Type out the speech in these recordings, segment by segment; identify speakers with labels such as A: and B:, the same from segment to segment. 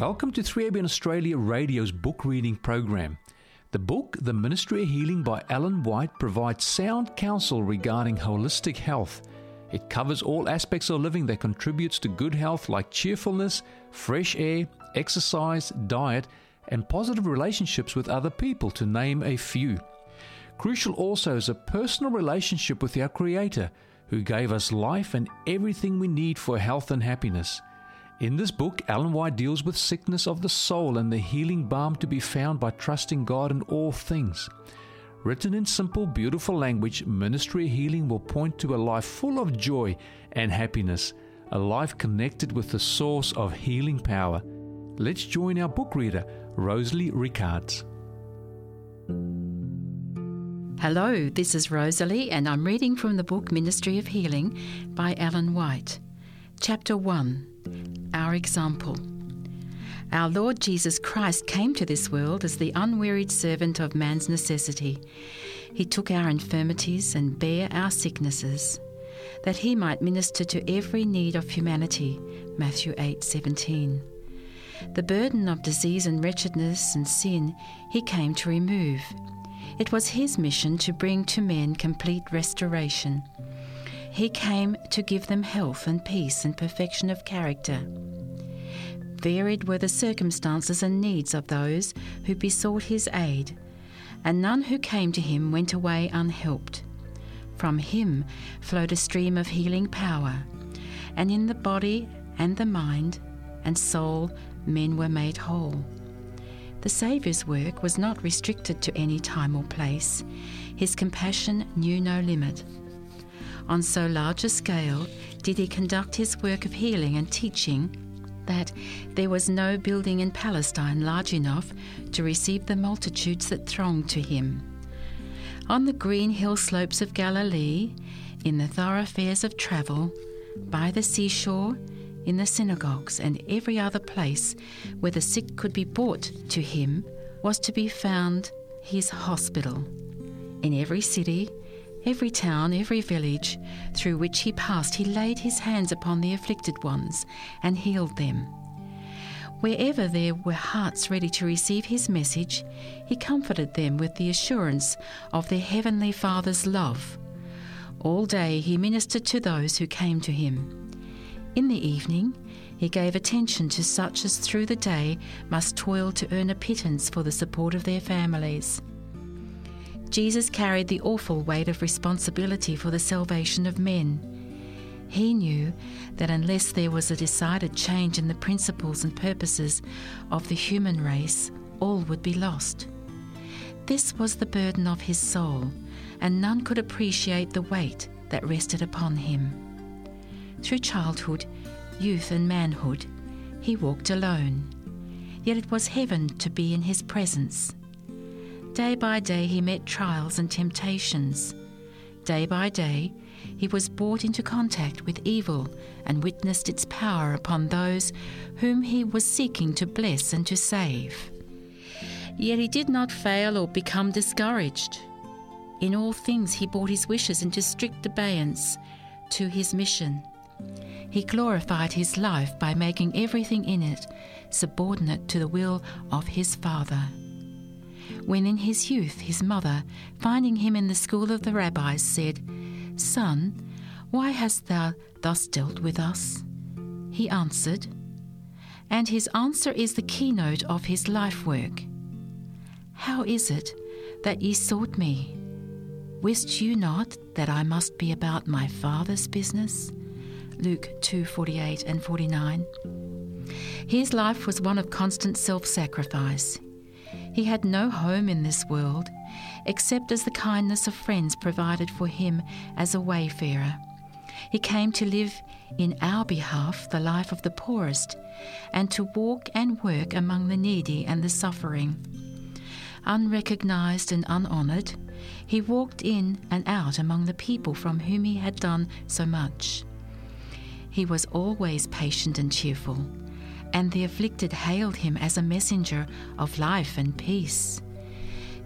A: Welcome to 3ABN Australia Radio's book reading program. The book, The Ministry of Healing by Ellen White, provides sound counsel regarding holistic health. It covers all aspects of living that contributes to good health like cheerfulness, fresh air, exercise, diet, and positive relationships with other people, to name a few. Crucial also is a personal relationship with our Creator, who gave us life and everything we need for health and happiness. In this book, Ellen White deals with sickness of the soul and the healing balm to be found by trusting God in all things. Written in simple, beautiful language, Ministry Healing will point to a life full of joy and happiness, a life connected with the source of healing power. Let's join our book reader, Rosalie Ricards.
B: Hello, this is Rosalie, and I'm reading from the book Ministry of Healing by Ellen White. Chapter 1 our example. Our Lord Jesus Christ came to this world as the unwearied servant of man's necessity. He took our infirmities and bare our sicknesses, that he might minister to every need of humanity. Matthew 8:17. The burden of disease and wretchedness and sin he came to remove. It was his mission to bring to men complete restoration. He came to give them health and peace and perfection of character. Varied were the circumstances and needs of those who besought his aid, and none who came to him went away unhelped. From him flowed a stream of healing power, and in the body and the mind and soul men were made whole. The Saviour's work was not restricted to any time or place. His compassion knew no limit. On so large a scale did he conduct his work of healing and teaching that there was no building in Palestine large enough to receive the multitudes that thronged to him. On the green hill slopes of Galilee, in the thoroughfares of travel, by the seashore, in the synagogues, and every other place where the sick could be brought to him, was to be found his hospital. In every city, Every town, every village through which he passed, he laid his hands upon the afflicted ones and healed them. Wherever there were hearts ready to receive his message, he comforted them with the assurance of their heavenly Father's love. All day he ministered to those who came to him. In the evening, he gave attention to such as through the day must toil to earn a pittance for the support of their families. Jesus carried the awful weight of responsibility for the salvation of men. He knew that unless there was a decided change in the principles and purposes of the human race, all would be lost. This was the burden of his soul, and none could appreciate the weight that rested upon him. Through childhood, youth, and manhood, he walked alone. Yet it was heaven to be in his presence. Day by day, he met trials and temptations. Day by day, he was brought into contact with evil and witnessed its power upon those whom he was seeking to bless and to save. Yet he did not fail or become discouraged. In all things, he brought his wishes into strict abeyance to his mission. He glorified his life by making everything in it subordinate to the will of his Father when in his youth his mother, finding him in the school of the rabbis, said, Son, why hast thou thus dealt with us? He answered, and his answer is the keynote of his life work. How is it that ye sought me? Wist you not that I must be about my Father's business? Luke 2:48 and 49. His life was one of constant self sacrifice. He had no home in this world, except as the kindness of friends provided for him as a wayfarer. He came to live in our behalf the life of the poorest, and to walk and work among the needy and the suffering. Unrecognized and unhonored, he walked in and out among the people from whom he had done so much. He was always patient and cheerful and the afflicted hailed him as a messenger of life and peace.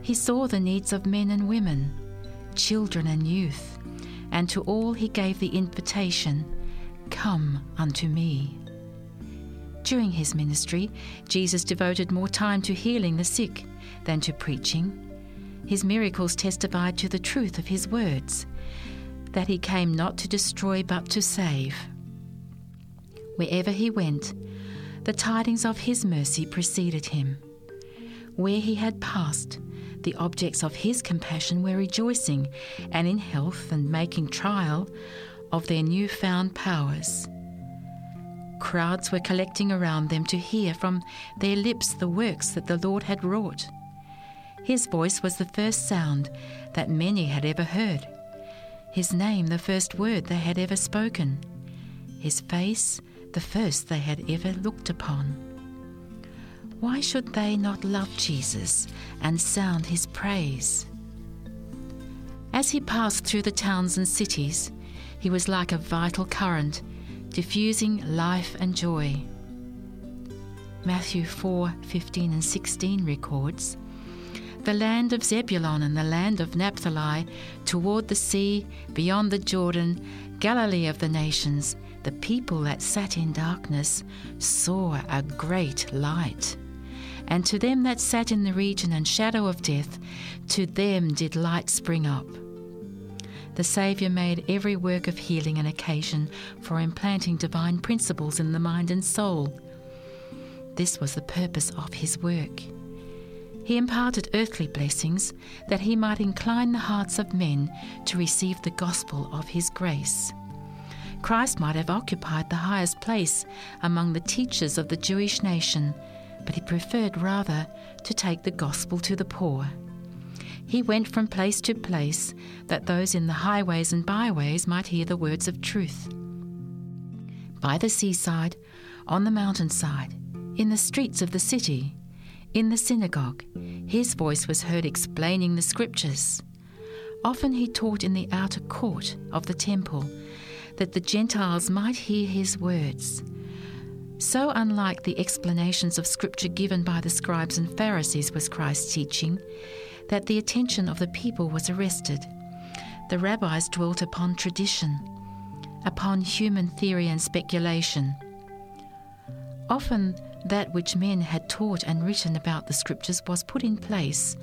B: He saw the needs of men and women, children and youth, and to all he gave the invitation Come unto me. During his ministry, Jesus devoted more time to healing the sick than to preaching. His miracles testified to the truth of his words that he came not to destroy but to save. Wherever he went, the tidings of his mercy preceded him. Where he had passed, the objects of his compassion were rejoicing and in health and making trial of their new found powers. Crowds were collecting around them to hear from their lips the works that the Lord had wrought. His voice was the first sound that many had ever heard, his name the first word they had ever spoken, his face the first they had ever looked upon. Why should they not love Jesus and sound his praise? As he passed through the towns and cities, he was like a vital current, diffusing life and joy. Matthew 4:15 and 16 records, "The land of Zebulun and the land of Naphtali, toward the sea, beyond the Jordan, Galilee of the nations, the people that sat in darkness saw a great light." And to them that sat in the region and shadow of death, to them did light spring up. The Saviour made every work of healing an occasion for implanting divine principles in the mind and soul. This was the purpose of his work. He imparted earthly blessings that he might incline the hearts of men to receive the gospel of his grace. Christ might have occupied the highest place among the teachers of the Jewish nation but he preferred rather to take the gospel to the poor. He went from place to place that those in the highways and byways might hear the words of truth. By the seaside, on the mountainside, in the streets of the city, in the synagogue, his voice was heard explaining the scriptures. Often he taught in the outer court of the temple that the Gentiles might hear his words. So unlike the explanations of Scripture given by the scribes and Pharisees was Christ's teaching, that the attention of the people was arrested. The rabbis dwelt upon tradition, upon human theory and speculation. Often, that which men had taught and written about the Scriptures was put in place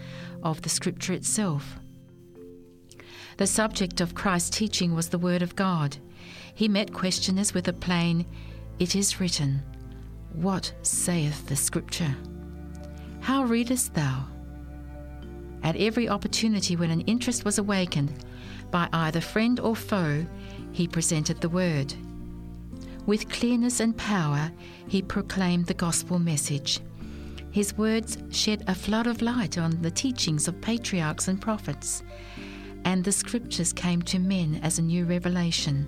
B: of the Scripture itself. The subject of Christ's teaching was the Word of God. He met questioners with a plain, it is written, What saith the Scripture? How readest thou? At every opportunity when an interest was awakened by either friend or foe, he presented the word. With clearness and power, he proclaimed the gospel message. His words shed a flood of light on the teachings of patriarchs and prophets, and the scriptures came to men as a new revelation.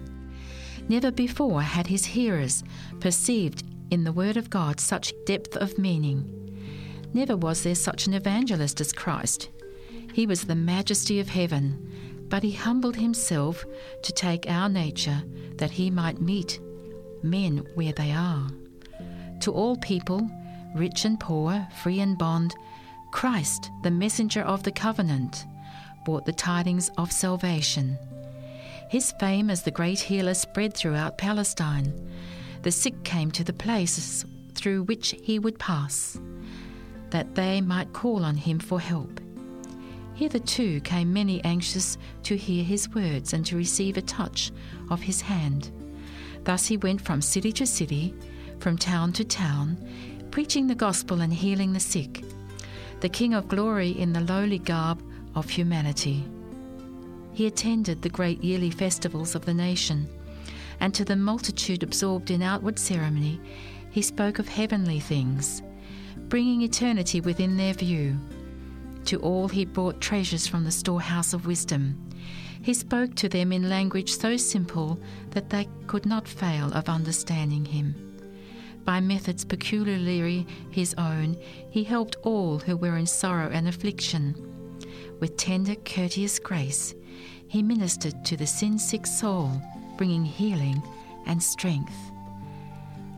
B: Never before had his hearers perceived in the Word of God such depth of meaning. Never was there such an evangelist as Christ. He was the majesty of heaven, but he humbled himself to take our nature that he might meet men where they are. To all people, rich and poor, free and bond, Christ, the messenger of the covenant, brought the tidings of salvation. His fame as the great healer spread throughout Palestine. The sick came to the places through which he would pass, that they might call on him for help. Hitherto came many anxious to hear his words and to receive a touch of his hand. Thus he went from city to city, from town to town, preaching the gospel and healing the sick, the King of glory in the lowly garb of humanity. He attended the great yearly festivals of the nation, and to the multitude absorbed in outward ceremony, he spoke of heavenly things, bringing eternity within their view. To all he brought treasures from the storehouse of wisdom. He spoke to them in language so simple that they could not fail of understanding him. By methods peculiarly his own, he helped all who were in sorrow and affliction. With tender, courteous grace, he ministered to the sin sick soul, bringing healing and strength.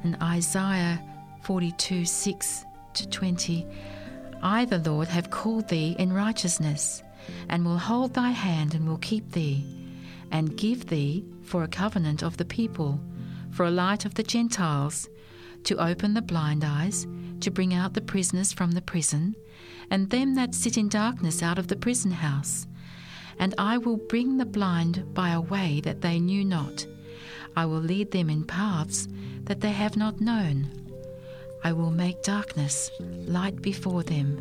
B: In Isaiah 42 6 to 20, I, the Lord, have called thee in righteousness, and will hold thy hand and will keep thee, and give thee for a covenant of the people, for a light of the Gentiles, to open the blind eyes, to bring out the prisoners from the prison, and them that sit in darkness out of the prison house. And I will bring the blind by a way that they knew not. I will lead them in paths that they have not known. I will make darkness light before them,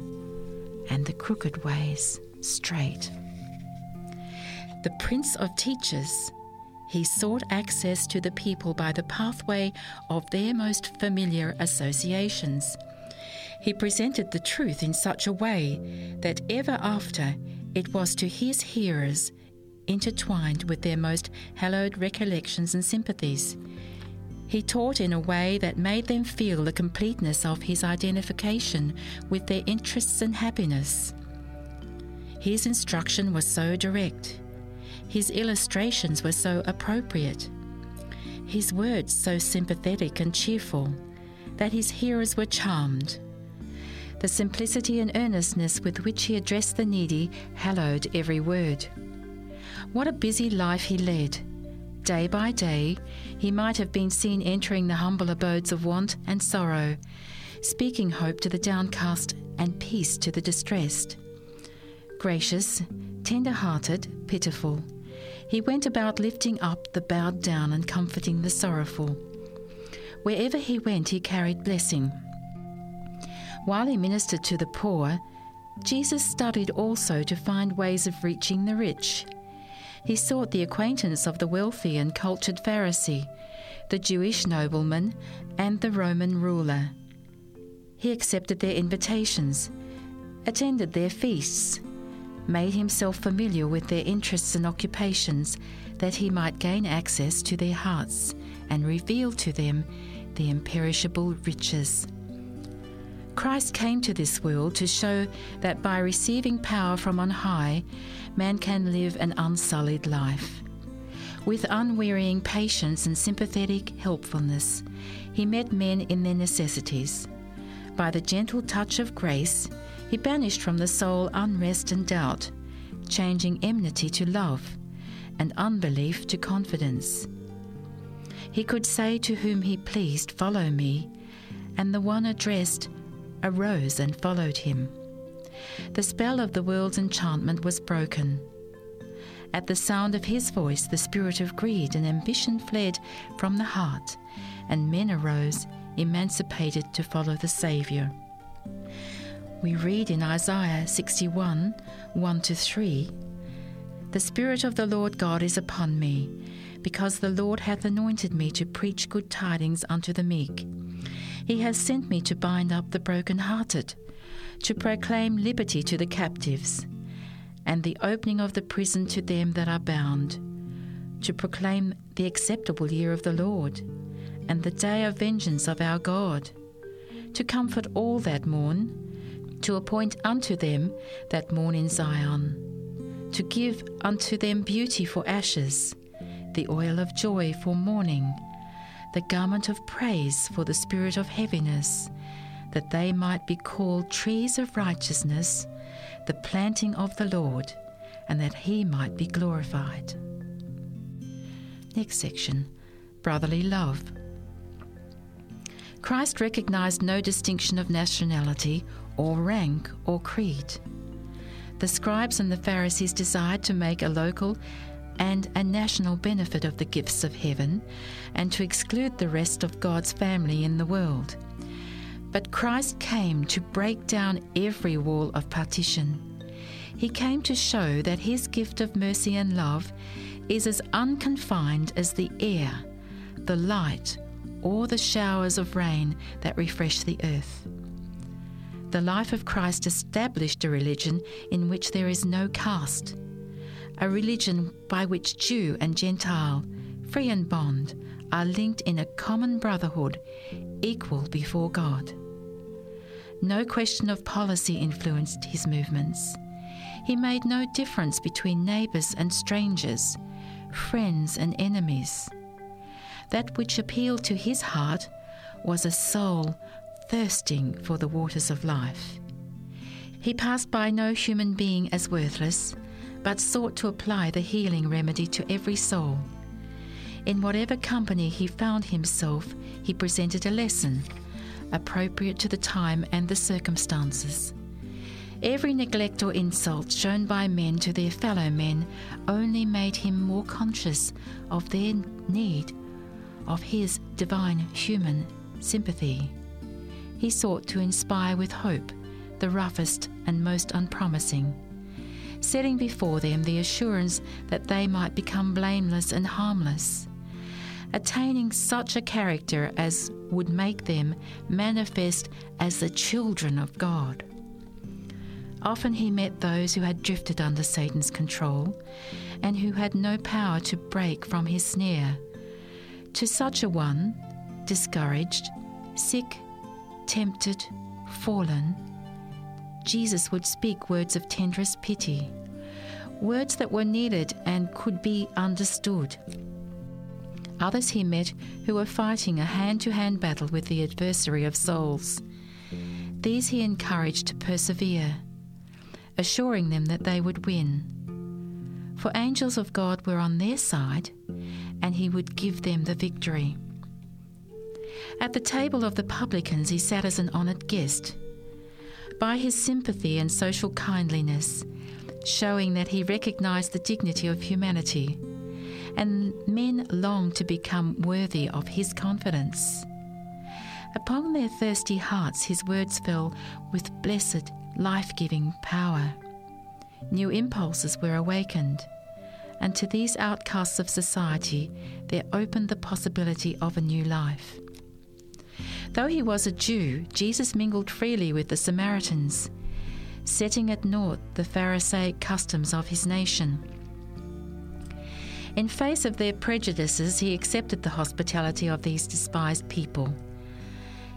B: and the crooked ways straight. The Prince of Teachers he sought access to the people by the pathway of their most familiar associations. He presented the truth in such a way that ever after it was to his hearers intertwined with their most hallowed recollections and sympathies. He taught in a way that made them feel the completeness of his identification with their interests and happiness. His instruction was so direct his illustrations were so appropriate, his words so sympathetic and cheerful, that his hearers were charmed. The simplicity and earnestness with which he addressed the needy hallowed every word. What a busy life he led! Day by day, he might have been seen entering the humble abodes of want and sorrow, speaking hope to the downcast and peace to the distressed. Gracious, tender hearted, pitiful, he went about lifting up the bowed down and comforting the sorrowful. Wherever he went, he carried blessing. While he ministered to the poor, Jesus studied also to find ways of reaching the rich. He sought the acquaintance of the wealthy and cultured Pharisee, the Jewish nobleman, and the Roman ruler. He accepted their invitations, attended their feasts, made himself familiar with their interests and occupations, that he might gain access to their hearts and reveal to them the imperishable riches. Christ came to this world to show that by receiving power from on high, man can live an unsullied life. With unwearying patience and sympathetic helpfulness, he met men in their necessities. By the gentle touch of grace, he banished from the soul unrest and doubt, changing enmity to love and unbelief to confidence. He could say to whom he pleased, Follow me, and the one addressed arose and followed him. The spell of the world's enchantment was broken. At the sound of his voice, the spirit of greed and ambition fled from the heart, and men arose, emancipated to follow the Saviour we read in Isaiah 61 1 to 3 The Spirit of the Lord God is upon me, because the Lord hath anointed me to preach good tidings unto the meek. He has sent me to bind up the broken-hearted, to proclaim liberty to the captives, and the opening of the prison to them that are bound, to proclaim the acceptable year of the Lord, and the day of vengeance of our God, to comfort all that mourn to appoint unto them that mourn in Zion, to give unto them beauty for ashes, the oil of joy for mourning, the garment of praise for the spirit of heaviness, that they might be called trees of righteousness, the planting of the Lord, and that he might be glorified. Next section Brotherly Love. Christ recognized no distinction of nationality or rank or creed. The scribes and the Pharisees desired to make a local and a national benefit of the gifts of heaven and to exclude the rest of God's family in the world. But Christ came to break down every wall of partition. He came to show that his gift of mercy and love is as unconfined as the air, the light, or the showers of rain that refresh the earth the life of Christ established a religion in which there is no caste, a religion by which Jew and Gentile, free and bond, are linked in a common brotherhood, equal before God. No question of policy influenced his movements. He made no difference between neighbours and strangers, friends and enemies. That which appealed to his heart was a soul thirsting for the waters of life. He passed by no human being as worthless, but sought to apply the healing remedy to every soul. In whatever company he found himself, he presented a lesson appropriate to the time and the circumstances. Every neglect or insult shown by men to their fellow men only made him more conscious of their need of his divine human sympathy. He sought to inspire with hope the roughest and most unpromising, setting before them the assurance that they might become blameless and harmless, attaining such a character as would make them manifest as the children of God. Often he met those who had drifted under Satan's control and who had no power to break from his snare. To such a one, discouraged, sick, tempted, fallen, Jesus would speak words of tenderest pity, words that were needed and could be understood. Others he met who were fighting a hand to hand battle with the adversary of souls. These he encouraged to persevere assuring them that they would win. For angels of God were on their side, and he would give them the victory. At the table of the publicans, he sat as an honoured guest. By his sympathy and social kindliness, showing that he recognised the dignity of humanity, and men longed to become worthy of his confidence. Upon their thirsty hearts, his words fell with blessed life giving power. New impulses were awakened, and to these outcasts of society there opened the possibility of a new life. Though he was a Jew, Jesus mingled freely with the Samaritans, setting at naught the Pharisaic customs of his nation. In face of their prejudices, he accepted the hospitality of these despised people.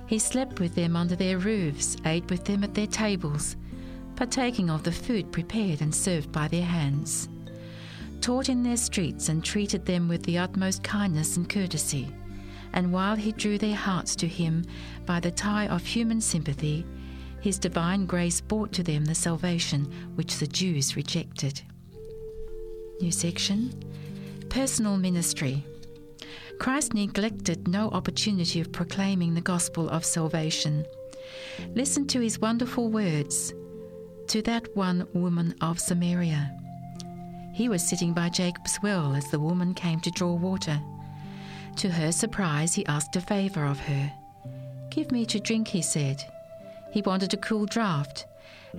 B: He slept with them under their roofs, ate with them at their tables, partaking of the food prepared and served by their hands, taught in their streets and treated them with the utmost kindness and courtesy. And while he drew their hearts to him by the tie of human sympathy, his divine grace brought to them the salvation which the Jews rejected. New section Personal Ministry. Christ neglected no opportunity of proclaiming the gospel of salvation. Listen to his wonderful words to that one woman of Samaria. He was sitting by Jacob's well as the woman came to draw water. To her surprise, he asked a favour of her. Give me to drink, he said. He wanted a cool draught,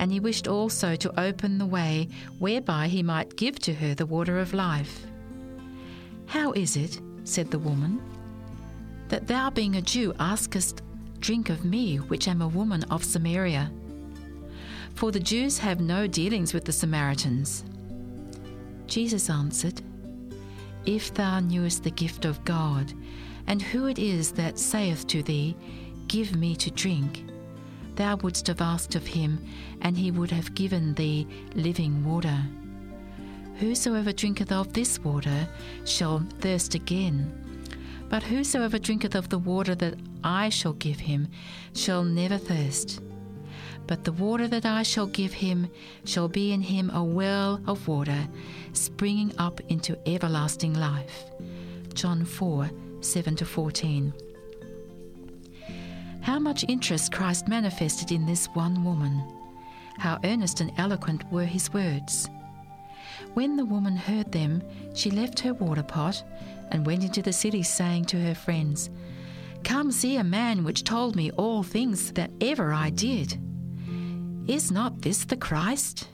B: and he wished also to open the way whereby he might give to her the water of life. How is it, said the woman, that thou, being a Jew, askest drink of me, which am a woman of Samaria? For the Jews have no dealings with the Samaritans. Jesus answered, If thou knewest the gift of God, and who it is that saith to thee, Give me to drink, thou wouldst have asked of him, and he would have given thee living water. Whosoever drinketh of this water shall thirst again. But whosoever drinketh of the water that I shall give him shall never thirst. But the water that I shall give him shall be in him a well of water, springing up into everlasting life. John 4 7 to 14. How much interest Christ manifested in this one woman! How earnest and eloquent were his words! When the woman heard them, she left her water pot and went into the city, saying to her friends, Come see a man which told me all things that ever I did. Is not this the Christ?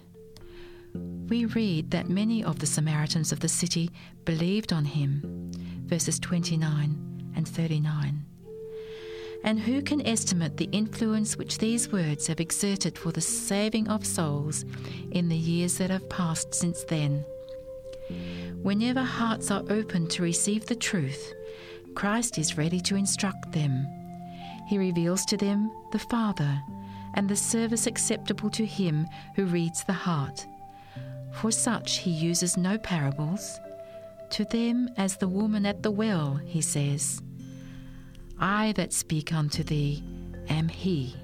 B: We read that many of the Samaritans of the city believed on him. Verses 29 and 39. And who can estimate the influence which these words have exerted for the saving of souls in the years that have passed since then? Whenever hearts are open to receive the truth, Christ is ready to instruct them. He reveals to them the Father and the service acceptable to him who reads the heart. For such he uses no parables. To them, as the woman at the well, he says, I that speak unto thee am he.